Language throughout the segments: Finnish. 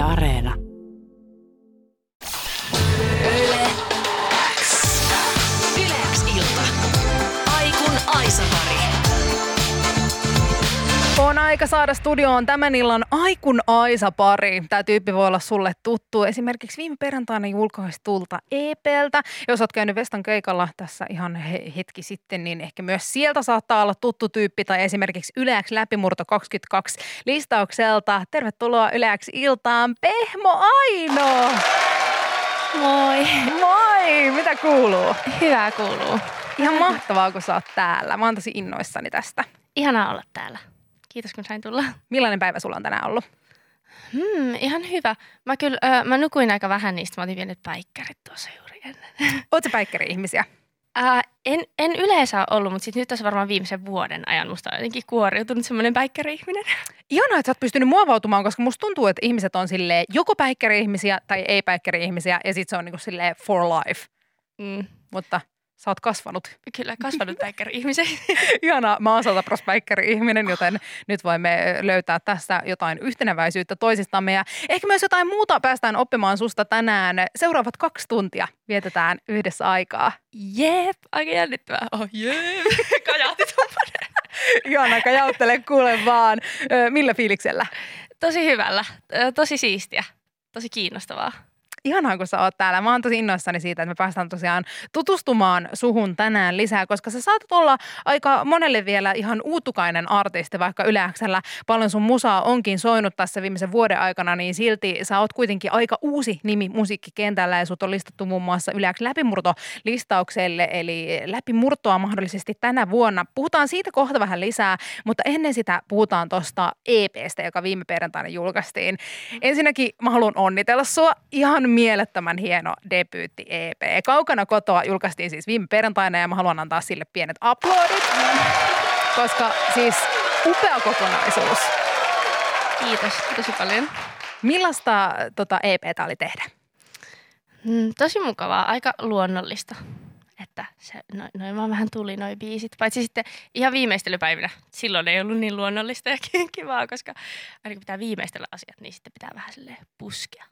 Areena. Aika saada studioon tämän illan Aikun Aisa-pari. Tämä tyyppi voi olla sulle tuttu. Esimerkiksi viime perjantaina julkaistulta EPltä. Jos oot käynyt Vestan keikalla tässä ihan he- hetki sitten, niin ehkä myös sieltä saattaa olla tuttu tyyppi. Tai esimerkiksi Yleäks Läpimurto 22 listaukselta. Tervetuloa Yleäks iltaan Pehmo Aino! Moi. Moi! Mitä kuuluu? Hyvää kuuluu. Ihan mahtavaa, kun sä oot täällä. Mä oon tosi innoissani tästä. Ihanaa olla täällä. Kiitos kun sain tulla. Millainen päivä sulla on tänään ollut? Hmm, ihan hyvä. Mä kyllä, ö, mä nukuin aika vähän niistä. Mä otin pienet päikkärit tuossa juuri ennen. Oot sä päikkäri-ihmisiä? Ää, en, en yleensä ollut, mutta sit nyt tässä varmaan viimeisen vuoden ajan musta on jotenkin kuoriutunut semmoinen päikkäri-ihminen. Ihanaa, että sä oot pystynyt muovautumaan, koska musta tuntuu, että ihmiset on silleen joko päikkäri-ihmisiä tai ei päikkäri-ihmisiä ja sit se on niinku silleen for life. Mm, Mutta sä oot kasvanut. kyllä kasvanut päikkäri-ihmisen. Ihanaa, mä oon satas päikkäri-ihminen, joten nyt voimme löytää tässä jotain yhteneväisyyttä toisistamme ja ehkä myös jotain muuta päästään oppimaan susta tänään. Seuraavat kaksi tuntia vietetään yhdessä aikaa. Jep, aika jännittävää. Oh, jep. Kajahti. Ihanaa, kajauttele kuule vaan. Millä fiiliksellä? Tosi hyvällä, tosi siistiä, tosi kiinnostavaa. Ihanaa, kun sä oot täällä. Mä oon tosi innoissani siitä, että me päästään tosiaan tutustumaan suhun tänään lisää, koska sä saatat olla aika monelle vielä ihan uutukainen artisti, vaikka yleäksellä paljon sun musaa onkin soinut tässä viimeisen vuoden aikana, niin silti sä oot kuitenkin aika uusi nimi musiikkikentällä ja sut on listattu muun muassa yleäksi läpimurto-listaukselle, eli läpimurtoa mahdollisesti tänä vuonna. Puhutaan siitä kohta vähän lisää, mutta ennen sitä puhutaan tuosta EPstä, joka viime perjantaina julkaistiin. Ensinnäkin mä haluan onnitella sua. Ihan mielettömän hieno debyytti EP. Kaukana kotoa julkaistiin siis viime perjantaina ja mä haluan antaa sille pienet aplodit, koska siis upea kokonaisuus. Kiitos tosi paljon. Millaista tota EPtä oli tehdä? Mm, tosi mukavaa, aika luonnollista. Että se, noin, noin vaan vähän tuli noin biisit. Paitsi sitten ihan viimeistelypäivinä. Silloin ei ollut niin luonnollista ja kivaa, koska aina kun pitää viimeistellä asiat, niin sitten pitää vähän silleen puskea.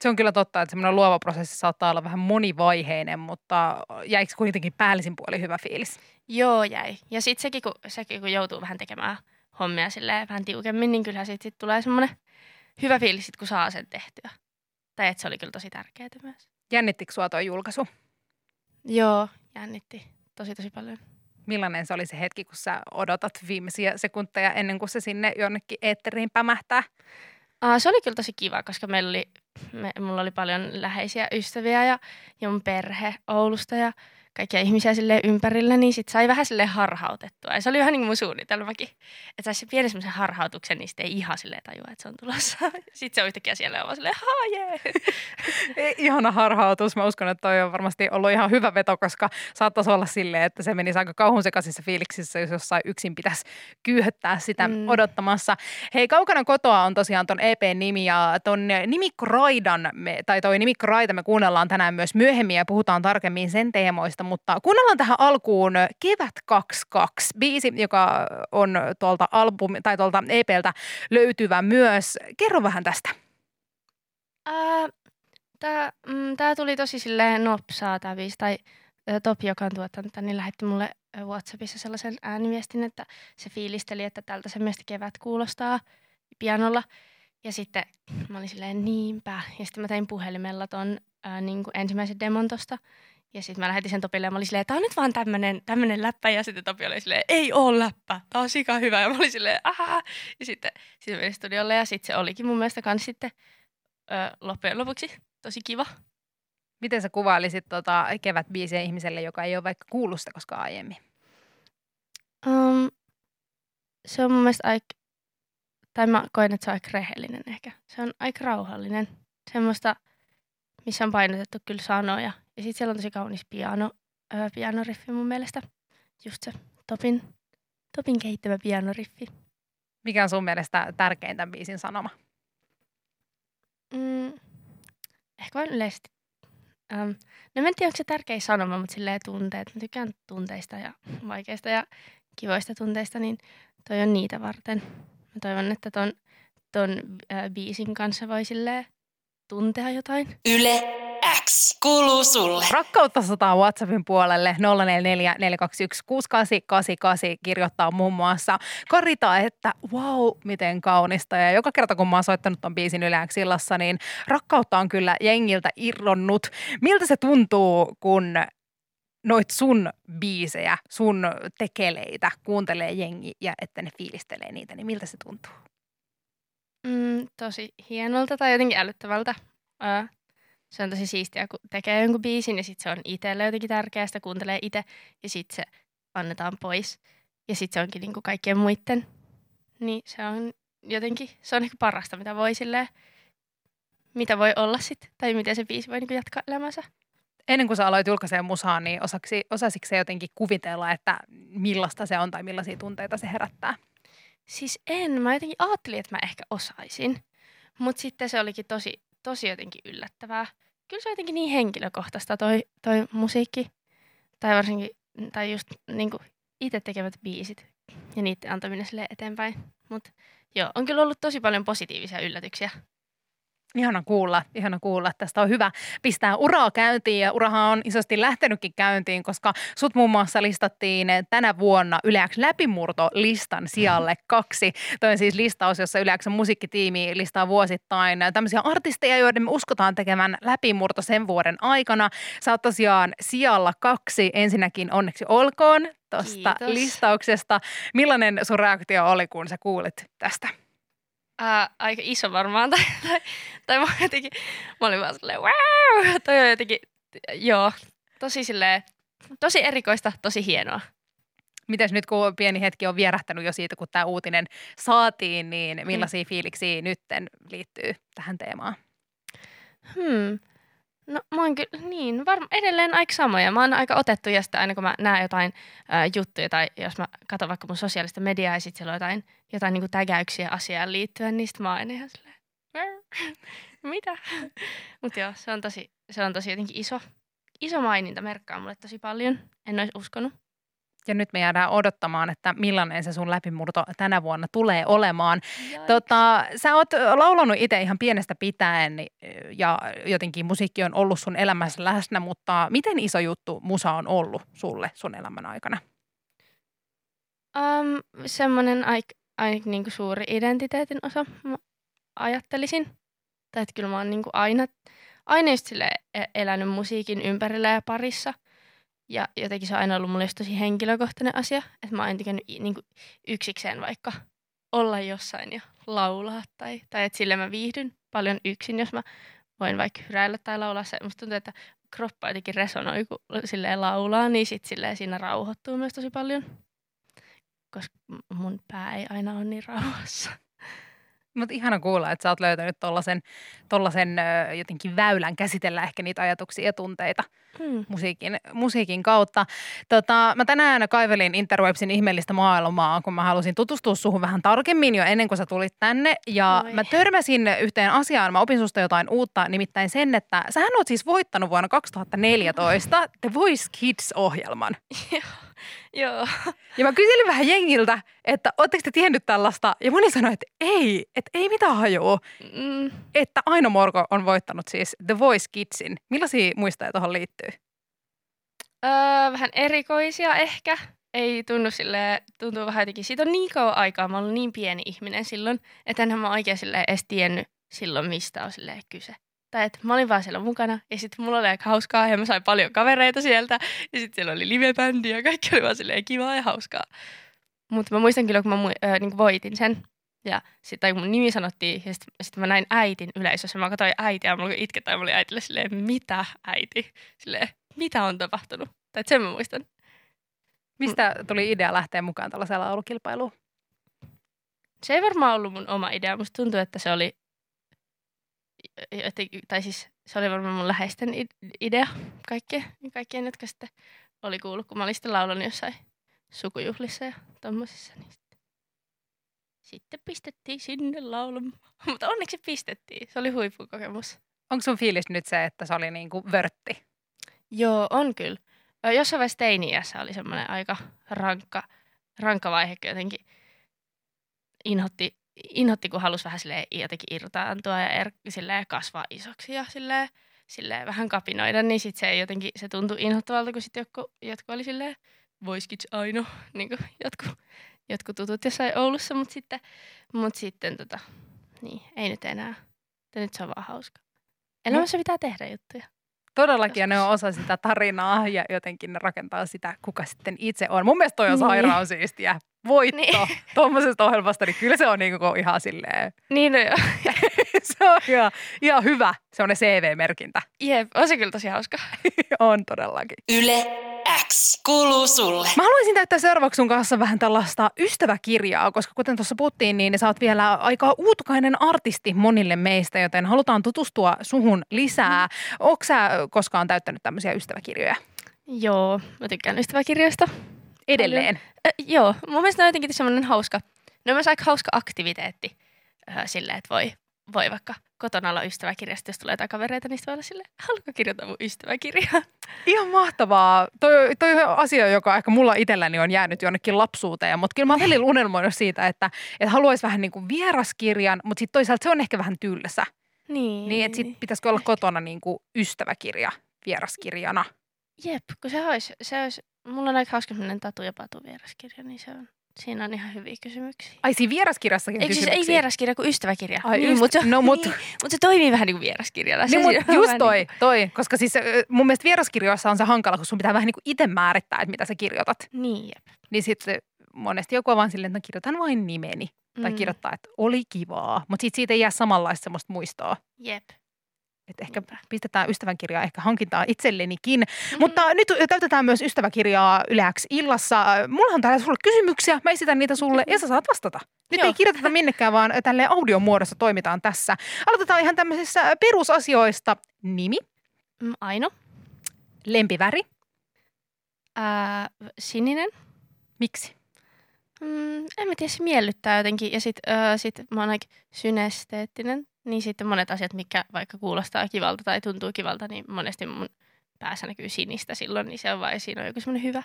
Se on kyllä totta, että semmoinen luova prosessi saattaa olla vähän monivaiheinen, mutta jäikö kuitenkin päällisin puoli hyvä fiilis? Joo, jäi. Ja sitten sekin kun, sekin, kun joutuu vähän tekemään hommia silleen vähän tiukemmin, niin kyllähän sitten sit tulee semmoinen hyvä fiilis, sit, kun saa sen tehtyä. Tai että se oli kyllä tosi tärkeää myös. Jännittikö sua tuo julkaisu? Joo, jännitti tosi tosi paljon. Millainen se oli se hetki, kun sä odotat viimeisiä sekunteja ennen kuin se sinne jonnekin eetteriin pämähtää? Uh, se oli kyllä tosi kiva, koska meillä oli, me, mulla oli paljon läheisiä ystäviä ja, ja mun perhe Oulusta ja kaikkia ihmisiä sille ympärillä, niin sit sai vähän sille harhautettua. Ja se oli vähän niin kuin mun suunnitelmakin, että saisi pienen semmoisen harhautuksen, niin sitten ei ihan silleen tajua, että se on tulossa. Sitten se on yhtäkkiä siellä on silleen, haa jee. Ihana harhautus. Mä uskon, että toi on varmasti ollut ihan hyvä veto, koska saattaisi olla silleen, että se menisi aika kauhun sekaisissa fiiliksissä, jos jossain yksin pitäisi kyyhöttää sitä mm. Odottamassa. Hei, Kaukana kotoa on tosiaan ton EP-nimi ja ton nimikko Raidan, me, tai toi nimikko Raita me kuunnellaan tänään myös myöhemmin ja puhutaan tarkemmin sen teemoista, mutta kuunnellaan tähän alkuun Kevät 22 biisi, joka on tuolta albumi, tai tuolta EPltä löytyvä myös. Kerro vähän tästä. Tämä mm, tää tuli tosi silleen nopsaa tämä biisi, tai Topi, joka on tuottanut tämän, niin lähetti mulle Whatsappissa sellaisen ääniviestin, että se fiilisteli, että tältä se mielestä kevät kuulostaa pianolla. Ja sitten mä olin silleen niinpä. Ja sitten mä tein puhelimella ton ää, niin kuin ensimmäisen demon tosta. Ja sitten mä lähetin sen Topille ja mä olin silleen, tää on nyt vaan tämmönen, tämmönen läppä. Ja sitten Topi oli silleen, ei oo läppä, tää on sika hyvä. Ja mä olin silleen, ahaa. Ja sitten, sitten menin studiolle ja sitten se olikin mun mielestä kans sitten ö, loppujen lopuksi tosi kiva. Miten sä kuvailisit tota kevätbiisiä ihmiselle, joka ei ole vaikka kuullut sitä koskaan aiemmin? Um, se on mun mielestä aika, tai mä koen, että se on aika rehellinen ehkä. Se on aika rauhallinen. Semmoista, missä on painotettu kyllä sanoja. Ja sitten siellä on tosi kaunis piano, ö, pianoriffi mun mielestä. Just se Topin, Topin kehittämä pianoriffi. Mikä on sun mielestä tärkein tämän biisin sanoma? Mm, ehkä vain yleisesti. Um, no mä en tiedä, onko se tärkein sanoma, mutta silleen tunteet. Mä tykkään tunteista ja vaikeista ja kivoista tunteista, niin toi on niitä varten. Mä toivon, että ton, ton äh, biisin kanssa voi silleen tuntea jotain. Yle X kuuluu sulle. Rakkautta sotaa WhatsAppin puolelle 044 421 6888 kirjoittaa muun muassa Karita, että wow, miten kaunista. Ja joka kerta kun mä oon soittanut ton biisin yläksillassa, niin rakkautta on kyllä jengiltä irronnut. Miltä se tuntuu, kun noit sun biisejä, sun tekeleitä kuuntelee jengi ja että ne fiilistelee niitä, niin miltä se tuntuu? Mm, tosi hienolta tai jotenkin älyttävältä. Ää, se on tosi siistiä, kun tekee jonkun biisin ja sitten se on itselle jotenkin tärkeää, sitä kuuntelee itse ja sitten se annetaan pois. Ja sitten se onkin niinku kaikkien muiden. Niin se on jotenkin, se on ehkä parasta, mitä voi silleen, mitä voi olla sitten, tai miten se biisi voi niinku jatkaa elämänsä. Ennen kuin sä aloit julkaiseen musaa, niin osaksi, osasitko se jotenkin kuvitella, että millaista se on tai millaisia tunteita se herättää? Siis en, mä jotenkin ajattelin, että mä ehkä osaisin. Mutta sitten se olikin tosi, tosi jotenkin yllättävää. Kyllä se on jotenkin niin henkilökohtaista toi, toi musiikki. Tai varsinkin, tai just niin itse tekemät biisit ja niiden antaminen sille eteenpäin. Mutta joo, on kyllä ollut tosi paljon positiivisia yllätyksiä. Ihana kuulla, ihana kuulla. Tästä on hyvä pistää uraa käyntiin ja urahan on isosti lähtenytkin käyntiin, koska sut muun muassa listattiin tänä vuonna Yleäks läpimurto listan sijalle kaksi. Toi on siis listaus, jossa Yleäksen musiikkitiimi listaa vuosittain tämmöisiä artisteja, joiden me uskotaan tekemään läpimurto sen vuoden aikana. Sä oot tosiaan sijalla kaksi. Ensinnäkin onneksi olkoon tuosta listauksesta. Millainen sun reaktio oli, kun sä kuulit tästä? Ää, aika iso varmaan. Tai, tai, tai mä, jotenkin, mä olin vaan silleen, wow! Toi on jotenkin, joo, tosi silleen, tosi erikoista, tosi hienoa. Mites nyt kun pieni hetki on vierähtänyt jo siitä, kun tämä uutinen saatiin, niin millaisia hmm. fiiliksiä nytten liittyy tähän teemaan? Hmm. No mä oon kyllä, niin, varma, edelleen aika samoja. Mä oon aika otettu sitten aina kun mä näen jotain ää, juttuja tai jos mä katson vaikka mun sosiaalista mediaa ja sitten siellä on jotain, jotain niin tägäyksiä asiaan liittyen, niin sitten mä oon ihan silleen, mitä? Mutta joo, se on, tosi, se on tosi jotenkin iso, iso maininta, merkkaa mulle tosi paljon. En olisi uskonut. Ja nyt me jäädään odottamaan, että millainen se sun läpimurto tänä vuonna tulee olemaan. Tota, sä oot laulanut itse ihan pienestä pitäen ja jotenkin musiikki on ollut sun elämässä läsnä, mutta miten iso juttu musa on ollut sulle sun elämän aikana? Um, semmoinen aika aik, niinku suuri identiteetin osa, mä ajattelisin. Tai että kyllä mä oon niinku aina, aina just e-, elänyt musiikin ympärillä ja parissa – ja jotenkin se on aina ollut mulle tosi henkilökohtainen asia, että mä oon tykännyt niin yksikseen vaikka olla jossain ja laulaa. Tai, tai että sille mä viihdyn paljon yksin, jos mä voin vaikka hyräillä tai laulaa. Se, musta tuntuu, että kroppa jotenkin resonoi, kun silleen laulaa, niin sit silleen siinä rauhoittuu myös tosi paljon. Koska mun pää ei aina ole niin rauhassa. Mutta ihana kuulla, että sä oot löytänyt tollasen, tollasen jotenkin väylän käsitellä ehkä niitä ajatuksia ja tunteita hmm. musiikin, musiikin kautta. Tota, mä tänään kaivelin Interwebsin ihmeellistä maailmaa, kun mä halusin tutustua suhun vähän tarkemmin jo ennen kuin sä tulit tänne. Ja Oi. mä törmäsin yhteen asiaan, mä opin susta jotain uutta, nimittäin sen, että sähän oot siis voittanut vuonna 2014 The Voice Kids-ohjelman. Joo. Ja mä kyselin vähän jengiltä, että ootteko te tiennyt tällaista? Ja moni sanoi, että ei, että ei mitään hajua. Mm. Että Aino Morko on voittanut siis The Voice Kidsin. Millaisia muistoja tuohon liittyy? Öö, vähän erikoisia ehkä. Ei tunnu sille, tuntuu vähän jotenkin, siitä on niin kauan aikaa, mä olen niin pieni ihminen silloin, että enhän mä oikein edes tiennyt silloin, mistä on kyse tai että mä olin vaan siellä mukana ja sitten mulla oli aika hauskaa ja mä sain paljon kavereita sieltä ja sitten siellä oli livebändi ja kaikki oli vaan silleen kivaa ja hauskaa. Mutta mä muistan kyllä, kun mä äh, niin voitin sen ja sitten mun nimi sanottiin ja sitten sit mä näin äitin yleisössä. Mä katsoin äitiä ja mulla itkettä ja mä olin äitille silleen, mitä äiti? Silleen, mitä on tapahtunut? Tai sen mä muistan. Mistä tuli idea lähteä mukaan tällaisella laulukilpailuun? Se ei varmaan ollut mun oma idea. Musta tuntuu, että se oli tai siis se oli varmaan mun läheisten idea kaikkien, kaikkien jotka sitten oli kuullut, kun mä olin sitten laulanut jossain sukujuhlissa ja tommosissa. Niin sitten, sitten pistettiin sinne laulamaan. Mutta onneksi pistettiin. Se oli huippukokemus. Onko sun fiilis nyt se, että se oli niin kuin vörtti? Joo, on kyllä. Jossain vaiheessa teini-iässä oli semmoinen aika rankka, rankka vaihe, jotenkin inhotti inhotti, kun halusi vähän silleen jotenkin irtaantua ja er, silleen kasvaa isoksi ja silleen, silleen vähän kapinoida, niin sitten se jotenkin se tuntui inhottavalta, kun sitten jotkut, jotkut oli silleen, voiskits Aino, niin kuin jotkut, jotkut tutut jossain Oulussa, mutta sitten, mut sitten tota, niin, ei nyt enää. Että nyt se on vaan hauska. Elämässä pitää tehdä juttuja. Todellakin, ja ne on osa sitä tarinaa ja jotenkin ne rakentaa sitä, kuka sitten itse on. Mun mielestä toi on Niin. sairaan siistiä. Voitto Niin. tuommoisesta ohjelmasta, niin kyllä se on niinku ihan silleen, Niin no joo. se on ihan, ihan hyvä, se on ne CV-merkintä. Jep, on se kyllä tosi hauska. on todellakin. Yle X kuuluu sulle. Mä haluaisin täyttää seuraavaksi sun kanssa vähän tällaista ystäväkirjaa, koska kuten tuossa puhuttiin, niin sä oot vielä aika uutukainen artisti monille meistä, joten halutaan tutustua suhun lisää. Onko sä koskaan täyttänyt tämmöisiä ystäväkirjoja? Joo, mä tykkään ystäväkirjoista. Edelleen. Ö, joo, mun mielestä on jotenkin semmoinen hauska, ne on myös aika hauska aktiviteetti ö, silleen, että voi, voi vaikka kotona olla ystäväkirjasta, jos tulee jotain kavereita, niin sitten voi olla silleen, haluatko kirjoittaa mun ystäväkirjaa? Ihan mahtavaa. Toi, toi on asia, joka ehkä mulla itselläni on jäänyt jonnekin lapsuuteen, mutta kyllä mä välillä unelmoinut siitä, että, että haluaisi vähän niin kuin vieraskirjan, mutta sitten toisaalta se on ehkä vähän tylsä. Niin. Niin, että sit pitäisikö olla kotona niin kuin ystäväkirja vieraskirjana. Jep, kun se olisi, se olisi, mulla on aika hauska semmoinen tatu ja patu vieraskirja, niin se on, siinä on ihan hyviä kysymyksiä. Ai siinä vieraskirjassakin Eikö siis ei vieraskirja kuin ystäväkirja? Ai niin, yst- mutta no mut- niin, mutta se toimii vähän niin kuin vieraskirjalla. Niin, Se mutta just toi, Niin, toi, koska siis mun mielestä vieraskirjoissa on se hankala, kun sun pitää vähän niin kuin itse määrittää, että mitä sä kirjoitat. kuin, niin jep. Niin sitten monesti joku on vaan silleen, että no kirjoitan vain nimeni. Tai Mm, kirjoittaa, että oli kivaa. Mutta siitä ei jää samanlaista semmoista muistoa. Jep. Että ehkä pistetään ystävänkirjaa ehkä hankintaa itsellenikin. Mm. Mutta nyt täytetään myös ystäväkirjaa yleäksi illassa. Mulla on täällä sulle kysymyksiä. Mä esitän niitä sulle ja sä saat vastata. Nyt Joo. ei kirjoiteta minnekään, vaan tälleen audion muodossa toimitaan tässä. Aloitetaan ihan tämmöisessä perusasioista. Nimi, Mm, Aino, lempiväri, ää, sininen. miksi? Mm, en mä tiedä, se miellyttää jotenkin. Ja sit, öö, sit mä oon aika synesteettinen. Niin sitten monet asiat, mikä vaikka kuulostaa kivalta tai tuntuu kivalta, niin monesti mun päässä näkyy sinistä silloin. Niin se on vai siinä on joku semmoinen hyvä,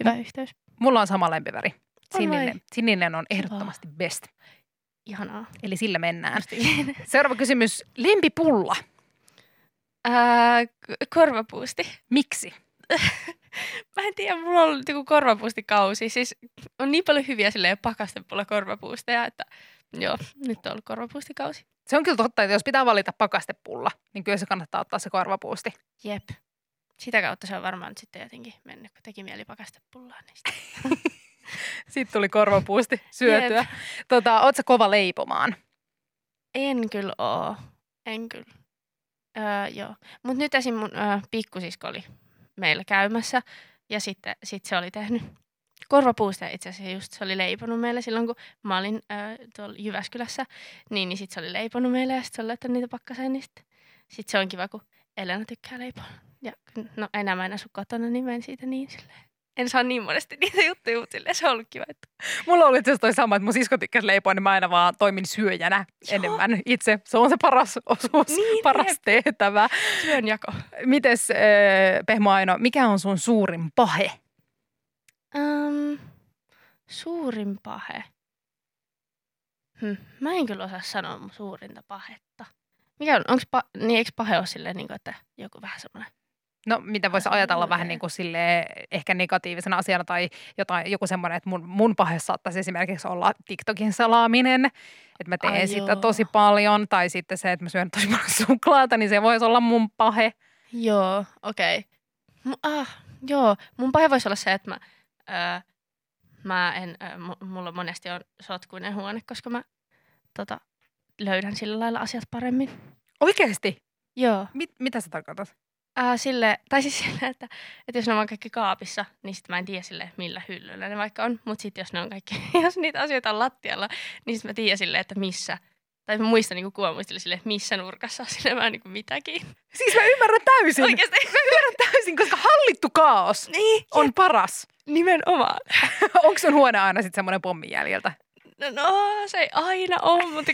hyvä Mm. yhteys. Mulla on sama lempiväri. On? Sininen. Sininen on Kiva. ehdottomasti best. Ihanaa. Eli sillä mennään. Justiin. Seuraava kysymys. Lempipulla. Ää, k- korvapuusti. Miksi? Mä en tiedä, mulla on ollut joku korvapuustikausi. Siis on niin paljon hyviä silleen pakastepulla korvapuusteja, että joo, nyt on ollut korvapuustikausi. Se on kyllä totta, että jos pitää valita pakastepulla, niin kyllä se kannattaa ottaa se korvapuusti. Jep. Sitä kautta se on varmaan nyt sitten jotenkin mennyt, kun teki mieli pakastepullaa. Niin sitten. Sitten tuli korvapuusti syötyä. Tota, sä kova leipomaan? En kyllä oo. En kyllä. Öö, joo. Mutta nyt esim. mun öö, pikkusisko oli meillä käymässä ja sitten sit se oli tehnyt korvapuusta itse asiassa just se oli leiponut meille silloin, kun mä olin öö, tuolla Jyväskylässä, niin, niin sitten se oli leiponut meille ja sitten se oli laittanut niitä pakkaseen, niin sitten sit se on kiva, kun Elena tykkää leipoa. Ja no enää mä en asu kotona, niin mä en siitä niin silleen. En saa niin monesti niitä juttuja, mutta silleen se on ollut kiva. Että... Mulla oli itse toi sama, että mun sisko tykkäsi leipoa, niin mä aina vaan toimin syöjänä Joo. enemmän itse. Se on se paras osuus, Niin, paras jep. tehtävä. Työnjako. Mites, äh, Pehmo Aino, mikä on sun suurin pahe? Um, suurin pahe. Hm, mä en kyllä osaa sanoa mun suurinta pahetta. Mikä on, onks pa, niin eikö pahe ole silleen, niin kuin, että joku vähän semmoinen? No, mitä voisi ajatella vähän okei. niin kuin sille ehkä negatiivisena asiana tai jotain, joku semmoinen, että mun, mun pahe saattaisi esimerkiksi olla TikTokin salaaminen, että mä teen Ai, sitä joo. tosi paljon, tai sitten se, että mä syön tosi paljon suklaata, niin se voisi olla mun pahe. Joo, okei. Okay. Ah, joo, mun pahe voisi olla se, että mä, öö, mä en, mu- mulla monesti on sotkuinen huone, koska mä tota, löydän sillä lailla asiat paremmin. Oikeasti? Joo. Mit, mitä sä tarkoitat? Ää, sille, tai siis sille, että, että jos ne on kaikki kaapissa, niin sitten mä en tiedä sille, millä hyllyllä ne vaikka on. Mutta sitten jos ne on kaikki, jos niitä asioita on lattialla, niin sitten mä tiedän sille, että missä. Tai mä muistan niin kuvamuistille sille, että missä nurkassa on sille vähän niin kuin mitäkin. Siis mä ymmärrän täysin. Oikeasti. Mä ymmärrän täysin, koska hallittu kaos niin, on paras. nimenomaan. Onko sun huone aina sitten semmoinen pommin jäljiltä? No, no, se ei aina ole, mutta...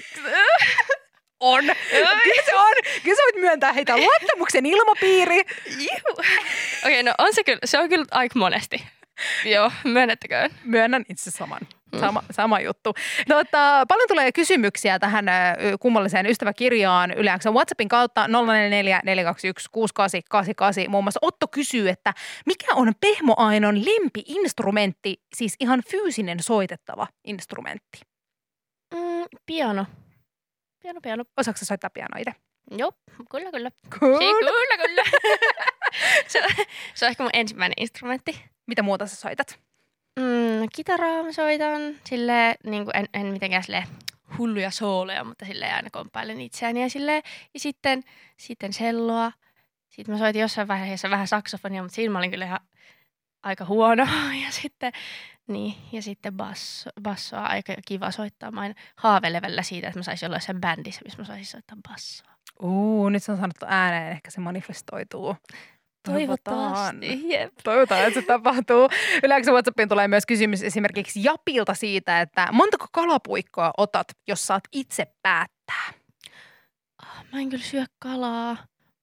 On. Kyllä se on. Kyllä sä voit myöntää heitä luottamuksen ilmapiiri. Okei, okay, no on se kyllä, se on kyllä aika monesti. Joo, myönnettäköön. Myönnän itse saman. Sama, sama juttu. Tota, paljon tulee kysymyksiä tähän ö, kummalliseen ystäväkirjaan yleensä WhatsAppin kautta 044 421 6888. Muun muassa Otto kysyy, että mikä on Pehmo Ainon lempiinstrumentti, siis ihan fyysinen soitettava instrumentti? Mm, piano. Piano, piano. Osaatko soittaa pianoa itse? Joo, kyllä, kyllä. Cool. Si- kyllä, kyllä. se, on, se on ehkä mun ensimmäinen instrumentti. Mitä muuta sä soitat? Mm, kitaraa mä soitan. Sille niin en, en mitenkään sille hulluja sooleja, mutta sille aina komppailen itseäni. Ja, silleen, ja sitten, sitten selloa. Sitten mä soitin jossain vaiheessa vähän saksofonia, mutta siinä mä olin kyllä ihan aika huono. Ja sitten, niin, ja sitten basso, bassoa aika kiva soittaa. Mä aina siitä, että mä saisin olla sen bändissä, missä mä saisin soittaa bassoa. Uu, nyt se on sanottu ääneen, ehkä se manifestoituu. Toivotaan. Jep. Toivotaan, että se tapahtuu. Yleensä WhatsAppiin tulee myös kysymys esimerkiksi Japilta siitä, että montako kalapuikkoa otat, jos saat itse päättää? Ah, Mä en kyllä syö kalaa,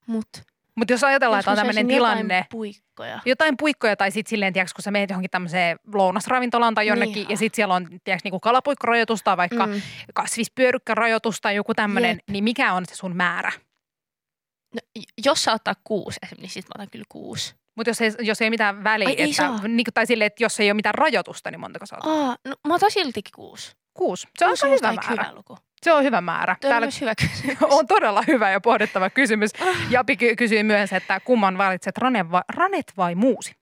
mutta Mutta jos ajatellaan, että on tämmöinen tilanne, puikkoja. jotain puikkoja tai sitten silleen, tiiäks, kun sä menet johonkin tämmöiseen lounasravintolaan tai jonnekin Niin. ja sitten siellä on tiiäks, niinku kalapuikkorajoitus tai vaikka mm. Kasvispyörykkärajoitus tai joku tämmöinen, niin mikä on se sun määrä? No, jos saa ottaa kuusi esimerkiksi, niin sit mä otan kyllä kuusi. Mutta jos ei, jos ei mitään väliä, Ai, ei että, saa. niin, tai silleen, että jos ei ole mitään rajoitusta, niin montako sä otat? Aa, no mä otan siltikin kuusi. Kuusi. Se on aika hyvä määrä. hyvä luku. Se on hyvä määrä. Tuo on Täällä hyvä kysymys. on todella hyvä ja pohdittava kysymys. Japi ky- kysyi myös, että kumman valitset, rane vai, ranet vai muusi?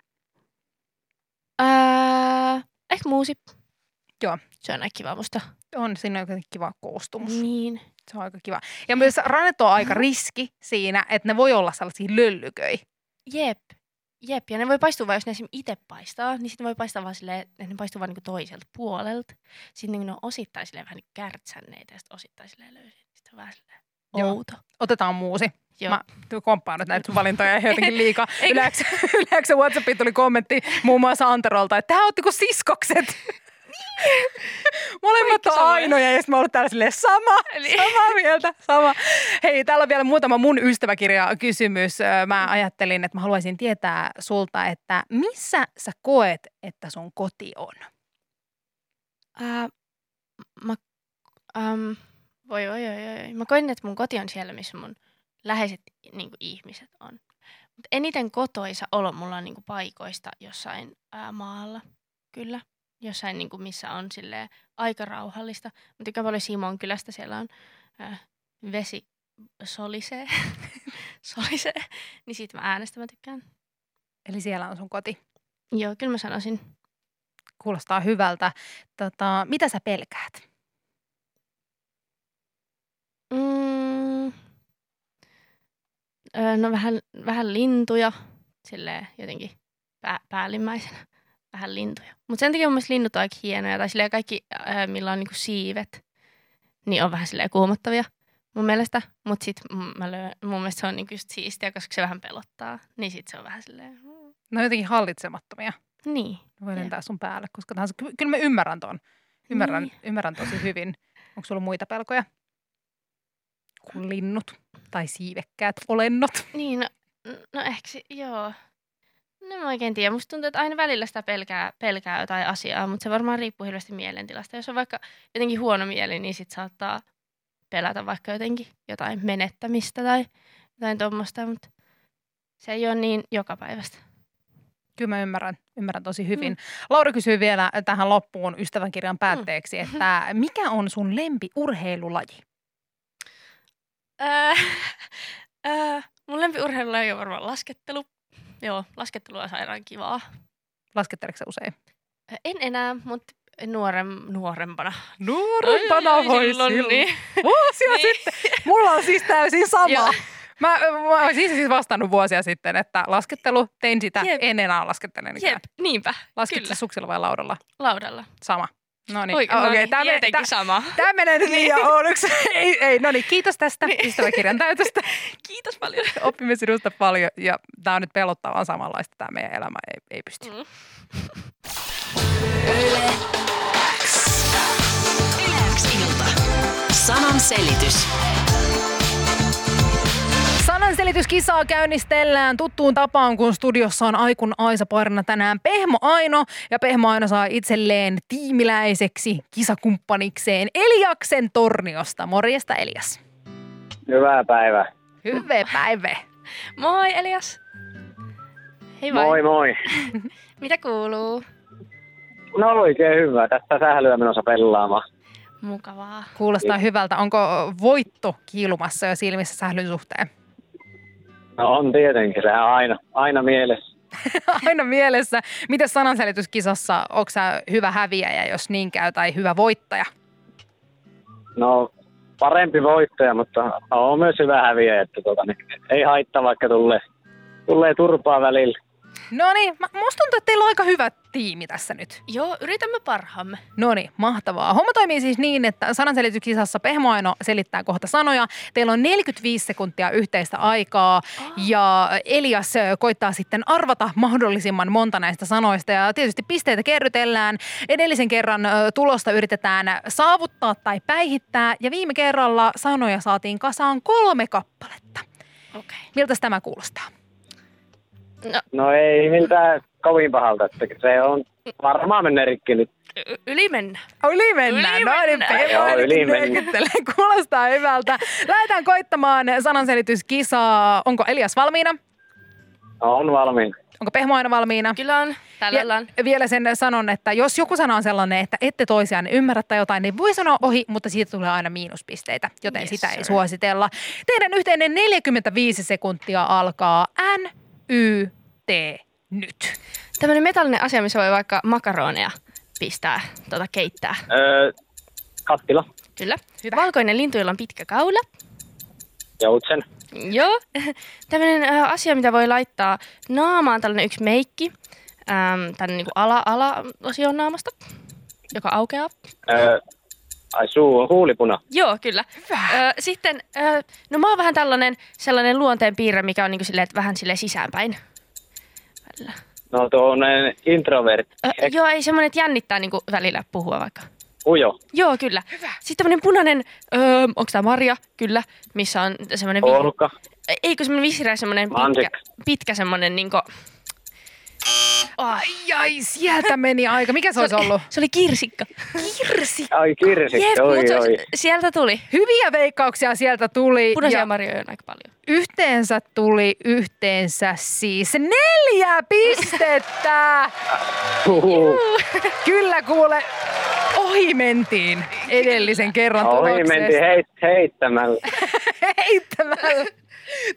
Ää, ehkä muusi. Joo. Se on aika kiva musta. On, siinä on kiva koostumus. Niin. Se on aika kiva. Ja myös ranet on aika riski siinä, että ne voi olla sellaisia löllyköi. Jep. Jep, ja ne voi paistua vain, jos ne esimerkiksi itse paistaa, niin sitten voi paistaa vaan silleen, että ne paistuu vaan niinku toiselta puolelta. Sitten niin ne on osittain silleen vähän niin kärtsänneitä ja sitten osittain silleen löysiä. Sitten vähän silleen Joo. outo. Otetaan muusi. Joo. Mä komppaan nyt näitä sun valintoja jotenkin liikaa. Yleensä, yleensä WhatsAppiin tuli kommentti muun muassa Anterolta, että tähän ootteko siskokset? Molemmat on ainoja ja sitten mä oon täällä silleen sama, Eli- samaa mieltä, sama. Hei, täällä on vielä muutama mun ystäväkirja kysymys. Mä ajattelin, että mä haluaisin tietää sulta, että missä sä koet, että sun koti on? Ää, mä, äm, voi, voi, voi, voi. Mä koen, että mun koti on siellä, missä mun läheiset niin ihmiset on. Mutta eniten kotoisa olo mulla on niin kuin paikoista jossain ää, maalla. Kyllä. Jossain, niin kuin, missä on silleen, aika rauhallista. Mä tykkään paljon Simon kylästä. Siellä on ää, vesi solisee. solisee. Niin siitä mä äänestä mä tykkään. Eli siellä on sun koti. Joo, kyllä mä sanoisin. Kuulostaa hyvältä. Tota, mitä sä pelkäät? Mm, öö, no vähän, vähän lintuja, silleen jotenkin pää, päällimmäisenä. Vähän lintuja. Mutta sen takia mun mielestä linnut on aika hienoja. Tai silleen kaikki, öö, millä on niinku siivet, niin on vähän silleen kuumottavia mun mielestä. Mutta sit mä löön, mun mielestä se on niinku just siistiä, koska se vähän pelottaa. Niin sit se on vähän silleen, No jotenkin hallitsemattomia. niin. Ne voi lentää sun päälle, koska tahansa. Ky- Kyllä mä ymmärrän ton. Ymmärrän, Niin. ymmärrän tosi hyvin. Onko sulla muita pelkoja? Kuin linnut tai siivekkäät olennot? Niin, no, no ehkä se, joo. No mä oikein tiedä. Musta tuntuu, että aina välillä sitä pelkää, pelkää jotain asiaa, mutta se varmaan riippuu hirveästi mielentilasta. Jos on vaikka jotenkin huono mieli, niin sit saattaa pelätä vaikka jotenkin jotain menettämistä tai jotain tuommoista, mutta se ei ole niin joka päivästä. Kyllä mä ymmärrän, ymmärrän tosi hyvin. Mm. Laura kysyy vielä tähän loppuun ystävänkirjan päätteeksi, mm. että mikä on sun lempiurheilulaji? Öö, öö, mun lempiurheilulaji on varmaan laskettelu. Joo, laskettelu on sairaan kivaa. Lasketteleeko sä usein? En enää, mutta nuorem, nuorempana. Nuorempana Ai, voi silloin, silloin. niin. Vuosia Niin. sitten. Mulla on siis täysin sama. Mä, mä olisin siis vastannut vuosia sitten, että laskettelu, tein sitä, Jep. en enää laskettele. Jep, niinpä. Sä suksilla vai laudalla? Laudalla. Sama. No niin, Oikein, okei, no niin, tää menee- sama. Tämä menee nyt liian oudoksi. ei, ei, no niin, kiitos tästä Niin. ystäväkirjan täytöstä. Kiitos paljon. Opimme sinusta paljon ja tämä on nyt pelottavan samanlaista tämä meidän elämä ei, ei pysty. Mm. Yle X. Yle X ilta. Sanan selitys. Sanan Sananselityskisaa käynnistellään tuttuun tapaan, kun studiossa on Aikun Aisa parina tänään Pehmo Aino. Ja Pehmo Aino saa itselleen tiimiläiseksi kisakumppanikseen Eliaksen Torniosta. Morjesta Elias. Hyvää päivää. Hyvä päivä. Moi Elias. Hei vai. Moi moi. Mitä kuuluu? No oikein hyvä. Tästä sählyä menossa pelaamaan. Mukavaa. Kuulostaa hyvältä. Onko voitto kiilumassa jo silmissä sählyn suhteen? No on tietenkin, on aina, aina mielessä. Aina mielessä. Miten sananselityskisassa, onko sä hyvä häviäjä, jos niin käy, tai hyvä voittaja? No parempi voittaja, mutta on myös hyvä häviä, että tota, niin, ei haittaa vaikka tulee, tulee turpaa välillä. No niin, musta tuntuu, että teillä on aika hyvä tiimi tässä nyt. Joo, yritämme parhaamme. No niin, mahtavaa. Homma toimii siis niin, että sananselityskisassa Pehmoaino selittää kohta sanoja. Teillä on 45 sekuntia yhteistä aikaa ja Elias koittaa sitten arvata mahdollisimman monta näistä sanoista. Ja tietysti pisteitä kerrytellään. Edellisen kerran tulosta yritetään saavuttaa tai päihittää ja viime kerralla sanoja saatiin kasaan kolme kappaletta. Okay. Miltä tämä kuulostaa? No ei miltään kovin pahalta, että se on varmaan menee rikki nyt. Y- yli mennä. Yli mennään. Yli no niin, Joo, yli nyökyttelee. Kuulostaa hyvältä. Lähdetään koittamaan sananselityskisaa. Onko Elias valmiina? No, on valmiin. Onko Pehmo aina valmiina? Kyllä on. Täällä ollaan. Vielä sen sanon, että jos joku sana on sellainen, että ette toisiaan ymmärrä tai jotain, niin voi sanoa ohi, mutta siitä tulee aina miinuspisteitä, joten Yes, sitä ei sir. suositella. Teidän yhteinen 45 sekuntia alkaa N, Y, T, nyt. Tämmöinen metallinen asia, missä voi vaikka makaroneja pistää, tota keittää. Öö, kattila, Kyllä. Hyvä. Valkoinen lintu, jolla on pitkä kaula. joutsen, Joo. Tämmöinen äh, asia, mitä voi laittaa naamaan, tällainen yksi meikki. Ähm, tänne niin ala, ala-osion naamasta, joka aukeaa. öö, ai suu, huulipuna, Joo, kyllä. Hyvä. Ö, sitten, ö, no mä oon vähän tällainen sellainen luonteen piirre, mikä on niinku silleen, että vähän sille sisäänpäin. Välillä. no tuollainen introvertti, Ö, joo, ei semmoinen, että jännittää niinku välillä puhua vaikka. ujo, Joo, kyllä. Hyvä. Sitten tämmöinen punainen, öö, onko tämä Marja? Kyllä. Missä on semmoinen... vi- olka, Eikö semmoinen vihreä semmoinen pitkä, pitkä semmoinen niinku... Oh, Ai, ai, sieltä meni aika. Mikä se olisi ollut? Se oli kirsikka. Kirsi. ai kirsikka, Jep, oi mut se, oi. sieltä tuli. Hyviä veikkauksia sieltä tuli. Punaisia ja marjoja on aika paljon. yhteensä tuli yhteensä siis neljä pistettä. Kyllä kuule, ohi mentiin edellisen kerran Ohi mentiin heit, heittämällä. heittämällä.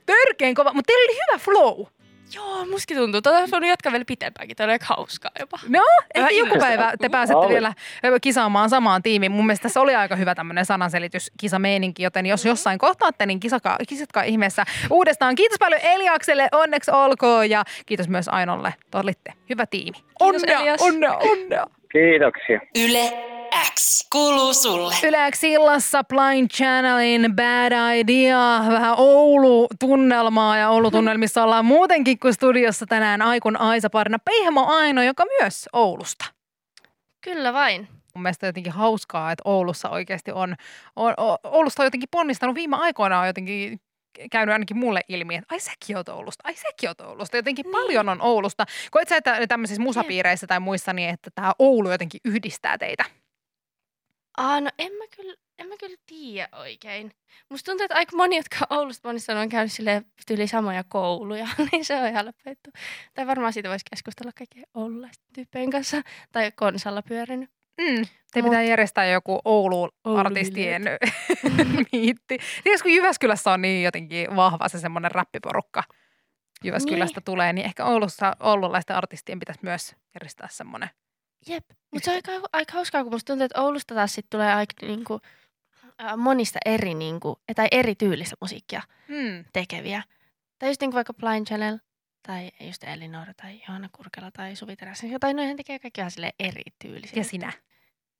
Törkeen kova, mutta teillä oli hyvä flow. Joo, musta tuntuu. Tota olisi voinut jatkaa vielä pitempäänkin. Tämä oli aika hauskaa jopa. No, ehkä joku päivä te pääsette vielä kisaamaan samaan tiimiin. Mun mielestä tässä oli aika hyvä tämmöinen sananselityskisameininki, joten jos jossain kohtaatte, niin kisatkaa, kisatkaa ihmeessä uudestaan. Kiitos paljon Eliakselle, onneksi olkoon ja kiitos myös Ainolle. Te olitte hyvä tiimi. Onnea, Elias. onnea, onnea. Kiitoksia. Yle X kuuluu sulle. Yleäksi illassa Blind Channelin Bad Idea, vähän Oulu-tunnelmaa ja Oulu-tunnelmissa ollaan muutenkin kuin studiossa tänään Aikun Aisa parina Pehmo Aino, joka myös Oulusta. Kyllä vain. Mun mielestä jotenkin hauskaa, että Oulussa oikeasti on, on, on Oulusta on jotenkin ponnistanut viime aikoina on jotenkin käynyt ainakin mulle ilmi, että ai säkin oot Oulusta, ai säkin oot Oulusta. Jotenkin niin. paljon on Oulusta. Koet sä, että tämmöisissä musapiireissä tai muissa, niin että tämä Oulu jotenkin yhdistää teitä? Aa, no en mä kyllä, en mä kyllä tiedä oikein. Musta tuntuu, että aika moni, jotka on Oulusta monissa on käynyt sille yli samoja kouluja, niin se on ihan läpetty. Tai varmaan siitä voisi keskustella kaikkien oululaisten tyyppien kanssa. Tai konsalla pyörinyt. Mm. Te Mut- pitää järjestää joku Oulu-artistien miitti. Tiedätkö, kun Jyväskylässä on niin jotenkin vahva se semmoinen räppiporukka. Jyväskylästä Niin. tulee, niin ehkä Oulussa oululaisten artistien pitäisi myös järjestää semmoinen. Jep. Mutta se on aika, aika hauskaa, kun musta tuntuu, että Oulusta taas sit tulee aika niinku, monista eri, niinku, tai eri tyylistä musiikkia Hmm. tekeviä. Tai just niinku vaikka Blind Channel, tai just Elinor, tai Johanna Kurkela, tai Suvi Teräsen. Tai noihän tekee kaikki ihan eri tyylisiä. Ja sinä.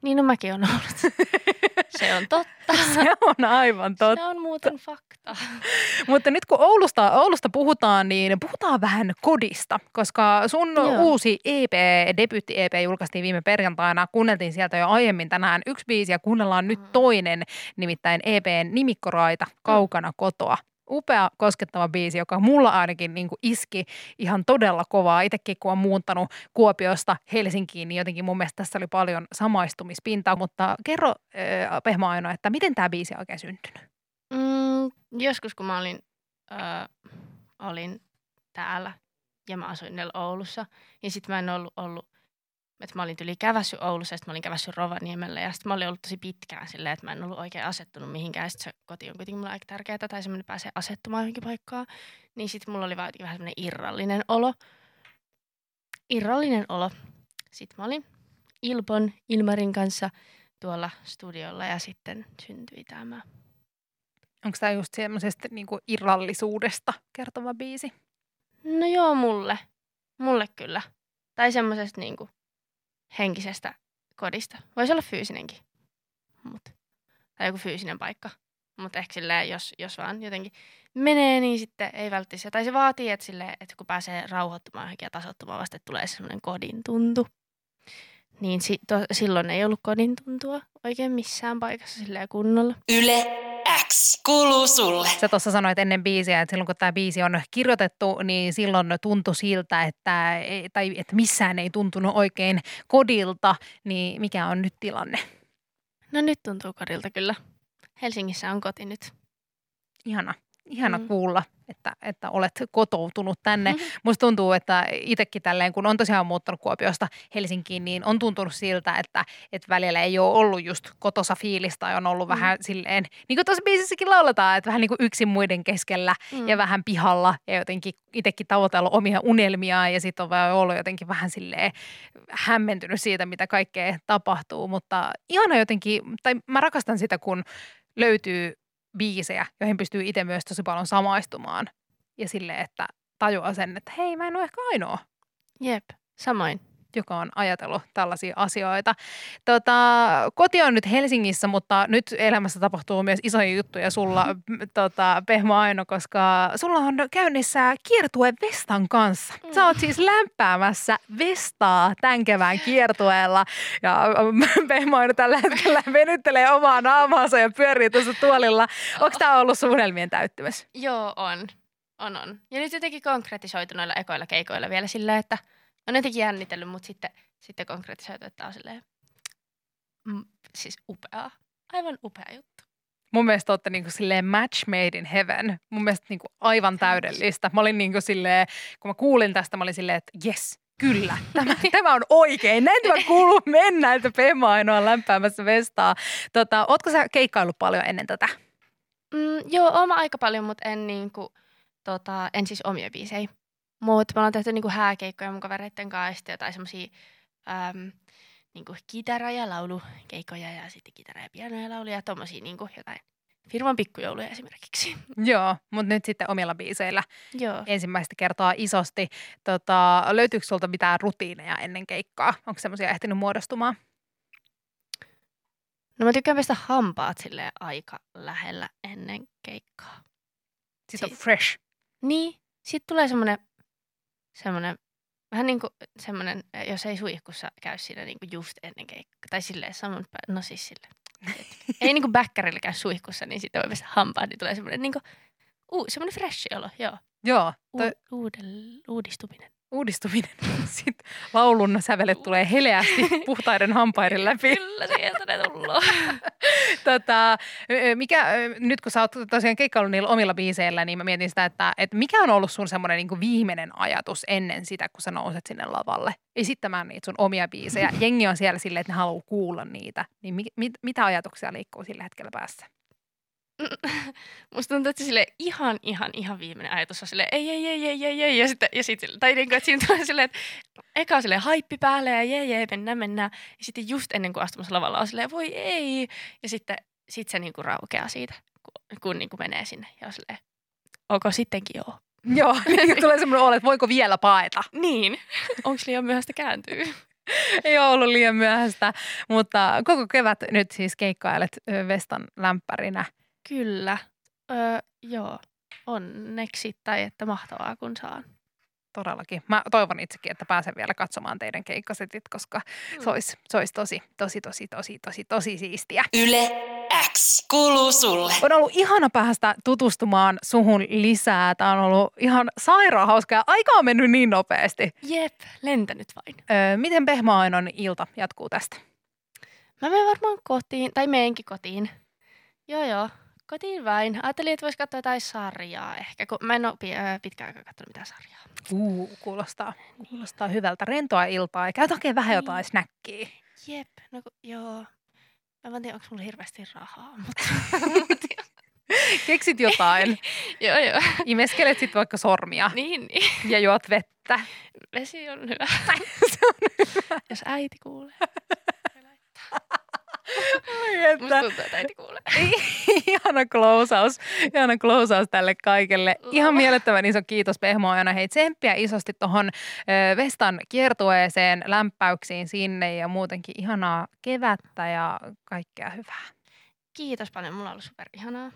Niin no mäkin on ollut. Se on totta. Se on aivan totta. Se on muuten fakta. Mutta nyt kun Oulusta, Oulusta puhutaan, niin puhutaan vähän kodista, koska sun Joo. uusi EP, debyytti-EP julkaistiin viime perjantaina. Kuunneltiin sieltä jo aiemmin tänään yksi biisi ja kuunnellaan nyt toinen, nimittäin EPn Nimikkoraita, Kaukana kotoa. Upea, koskettava biisi, joka mulla ainakin niin kuin iski ihan todella kovaa. Itsekin kun on muuttanut Kuopiosta Helsinkiin, niin jotenkin mun mielestä tässä oli paljon samaistumispintaa. Mutta kerro äh, Pehmo Aino, että miten tämä biisi oikein syntynyt? Mm, joskus kun mä olin, ö, olin täällä ja mä asuin Oulussa, niin sitten mä en ollut, ollut että mä olin tyli kävässy Oulussa sitten mä olin kävässy Rovaniemellä ja sitten mä olin ollut tosi pitkään silleen, että mä en ollut oikein asettunut mihinkään. Sitten se koti on kuitenkin mulle aika tärkeää tai semmoinen pääsee asettumaan johonkin paikkaan. Niin sitten mulla oli vaan vähän semmoinen irrallinen olo. Irrallinen olo. Sitten mä olin Ilpon, Ilmarin kanssa tuolla studiolla ja sitten syntyi tämä. Onko tämä just semmoisesta niin irrallisuudesta kertova biisi? No joo, mulle. Mulle kyllä. Tai semmoisesta niinku henkisestä kodista. Voisi olla fyysinenkin. Mut. Tai joku fyysinen paikka. Mutta ehkä silleen, jos, jos vaan jotenkin menee, niin sitten ei välttämättä. Tai se vaatii, että, silleen, että kun pääsee rauhoittumaan ja tasoittumaan vasta, että tulee semmoinen kodin tuntu. Niin si- to- silloin ei ollut kodin tuntua oikein missään paikassa silleen kunnolla. Yle X kuuluu sulle. Sä tuossa sanoit ennen biisiä, että silloin kun tämä biisi on kirjoitettu, niin silloin tuntui siltä, että, tai, että missään ei tuntunut oikein kodilta. Niin mikä on nyt tilanne? No nyt tuntuu kodilta kyllä. Helsingissä on koti nyt. Ihana, ihana Mm. kuulla, että, että olet kotoutunut tänne. Mhm. Musta tuntuu, että itsekin tälleen, kun on tosiaan muuttanut Kuopiosta Helsinkiin, niin on tuntunut siltä, että, että välillä ei ole ollut just kotosa fiilistä tai on ollut Mm. vähän silleen, niin kuin tuossa biisissäkin lauletaan, että vähän niin kuin yksin muiden keskellä Mm. ja vähän pihalla ja jotenkin itsekin tavoitellut omia unelmiaan ja sitten on vaan ollut jotenkin vähän silleen hämmentynyt siitä, mitä kaikkea tapahtuu, mutta ihana jotenkin, tai mä rakastan sitä, kun löytyy biisejä, joihin pystyy itse myös tosi paljon samaistumaan ja silleen, että tajuaa sen, että hei, mä en ole ehkä ainoa, Jep, samoin. Joka on ajatellut tällaisia asioita. Tota, koti on nyt Helsingissä, mutta nyt elämässä tapahtuu myös isoja juttuja sulla, m, tota, Pehmo Aino, koska sulla on käynnissä kiertue Vestan kanssa. Sä oot siis lämpäämässä Vestaa tämän kevään kiertueella ja mm, Pehmo Aino tällä hetkellä venyttelee omaa naamaansa ja pyörii tuossa tuolilla. Onko tämä ollut sun unelmien täyttymys? Joo, on. On, on. Ja nyt jotenkin konkretisoitu noilla ekoilla keikoilla vielä silleen, että on jotenkin jännitellyt, mutta sitten, sitten konkretisoitu, että on silleen, mm, siis upeaa. Aivan upea juttu. Mun mielestä olette niinku silleen match made in heaven. Mun mielestä niinku aivan täydellistä. Mä olin niinku silleen, kun mä kuulin tästä, mä olin silleen, että yes, kyllä, tämä, tämä on oikein. Näin tämä kuuluu mennä, että Pema ainoa lämpäämässä vestaa. Tota, ootko sä keikkaillut paljon ennen tätä? Mm, joo, oma aika paljon, mutta en, niinku, tota, en siis omia biisejä. Mutta me ollaan tehty niinku hääkeikkoja mun kavereitten kanssa jotain semmosia äm, niinku kitara- ja laulukeikkoja ja sitten kitara- ja piano- ja lauluja ja tommosia niinku jotain firman pikkujouluja esimerkiksi. Joo, mutta nyt sitten omilla biiseillä joo. ensimmäistä kertaa isosti. Tota, löytyykö sulta mitään rutiineja ennen keikkaa? Onko semmoisia ehtinyt muodostumaan? No mä tykkään pestä hampaat sille aika lähellä ennen keikkaa. Sitten on fresh. Niin, sitten tulee semmoinen, semmoinen vähän niin kuin semmoinen, jos ei suihkussa käy siinä niin kuin just ennen keikkaa. Tai silleen saman pä- no siis sille. ei niin kuin bäkkärillä käy suihkussa, niin sitten voi pestä hampaat, niin tulee semmoinen niin kuin, uu, semmoinen fresh olo, joo. Joo, U- toi, uudel, uudistuminen. Uudistuminen. Sitten laulun sävelet tulee heleästi puhtaiden hampaiden läpi. Kyllä, sieltä ne tullaan. tota, mikä, nyt kun sä oot tosiaan keikkaillut niillä omilla biiseillä, niin mä mietin sitä, että, että mikä on ollut sun semmoinen niin viimeinen ajatus ennen sitä, kun sä nouset sinne lavalle esittämään niitä sun omia biisejä. Jengi on siellä silleen, että ne haluaa kuulla niitä. Niin mi, mit, mitä ajatuksia liikkuu sillä hetkellä päässä? Musta tuntuu, että sille ihan, ihan, ihan viimeinen ajatus on silleen, ei, ei, ei, ei, ei, ei, ja sitten, ja sitten, sille- tai niin kuin, että siinä tulee silleen, että eka on silleen haippi päälle ja jee, jee, mennään, mennään, ja sitten just ennen kuin astumassa lavalla on silleen, voi ei, ja sitten sit se niin kuin raukeaa siitä, kun, kun niin kuin menee sinne, ja on silleen, onko sittenkin joo. Joo, niin tulee semmoinen olo, että voiko vielä paeta. Niin, onko liian myöhäistä kääntyy? Ei ole ollut liian myöhäistä, mutta koko kevät nyt siis keikkailet Vestan lämpärinä. Kyllä, öö, joo, onneksi, tai että mahtavaa kun saan. Todellakin. Mä toivon itsekin, että pääsen vielä katsomaan teidän keikkasetit, koska se olisi, se olisi tosi, tosi, tosi, tosi, tosi, tosi siistiä. Yle X kuuluu sulle. On ollut ihana päästä tutustumaan suhun lisää. Tämä on ollut ihan sairaan hauska ja aika on mennyt niin nopeasti. Jep, lentänyt vain. Öö, miten Pehmoainon ilta jatkuu tästä? Mä menen varmaan kotiin, tai meenkin kotiin. Joo joo, kotiin vain. Ajattelin, että voisi katsoa jotain sarjaa ehkä, kun mä en ole pitkään aikaa katsonut mitään sarjaa. Uu, kuulostaa, kuulostaa hyvältä. Rentoa iltaa ja käyt hakemaan vähän jotain Niin. snäkkiä. Jep, no kun, joo. Mä en tiedä, onko mulla hirveästi rahaa, mutta... Keksit jotain. joo joo, Imeskelet sitten vaikka sormia niin, niin. ja juot vettä. Vesi on hyvä, Se on hyvä. jos äiti kuulee. Ai Musta että. tuntuu, että äiti kuulee. Ihana closeaus. Ihana closeaus tälle kaikelle. Ihan mielettömän iso kiitos Pehmoajana. Hei tsemppiä isosti tuohon Vestan kiertueeseen, lämpäyksiin sinne ja muutenkin ihanaa kevättä ja kaikkea hyvää. Kiitos paljon, mulla on ollut super ihanaa.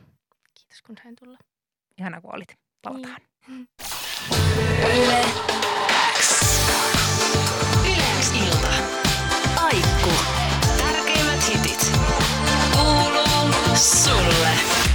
Kiitos kun sain tulla. Ihana kun olit. Palataan. Yle X. Yle X ilta. Aikku. Soul.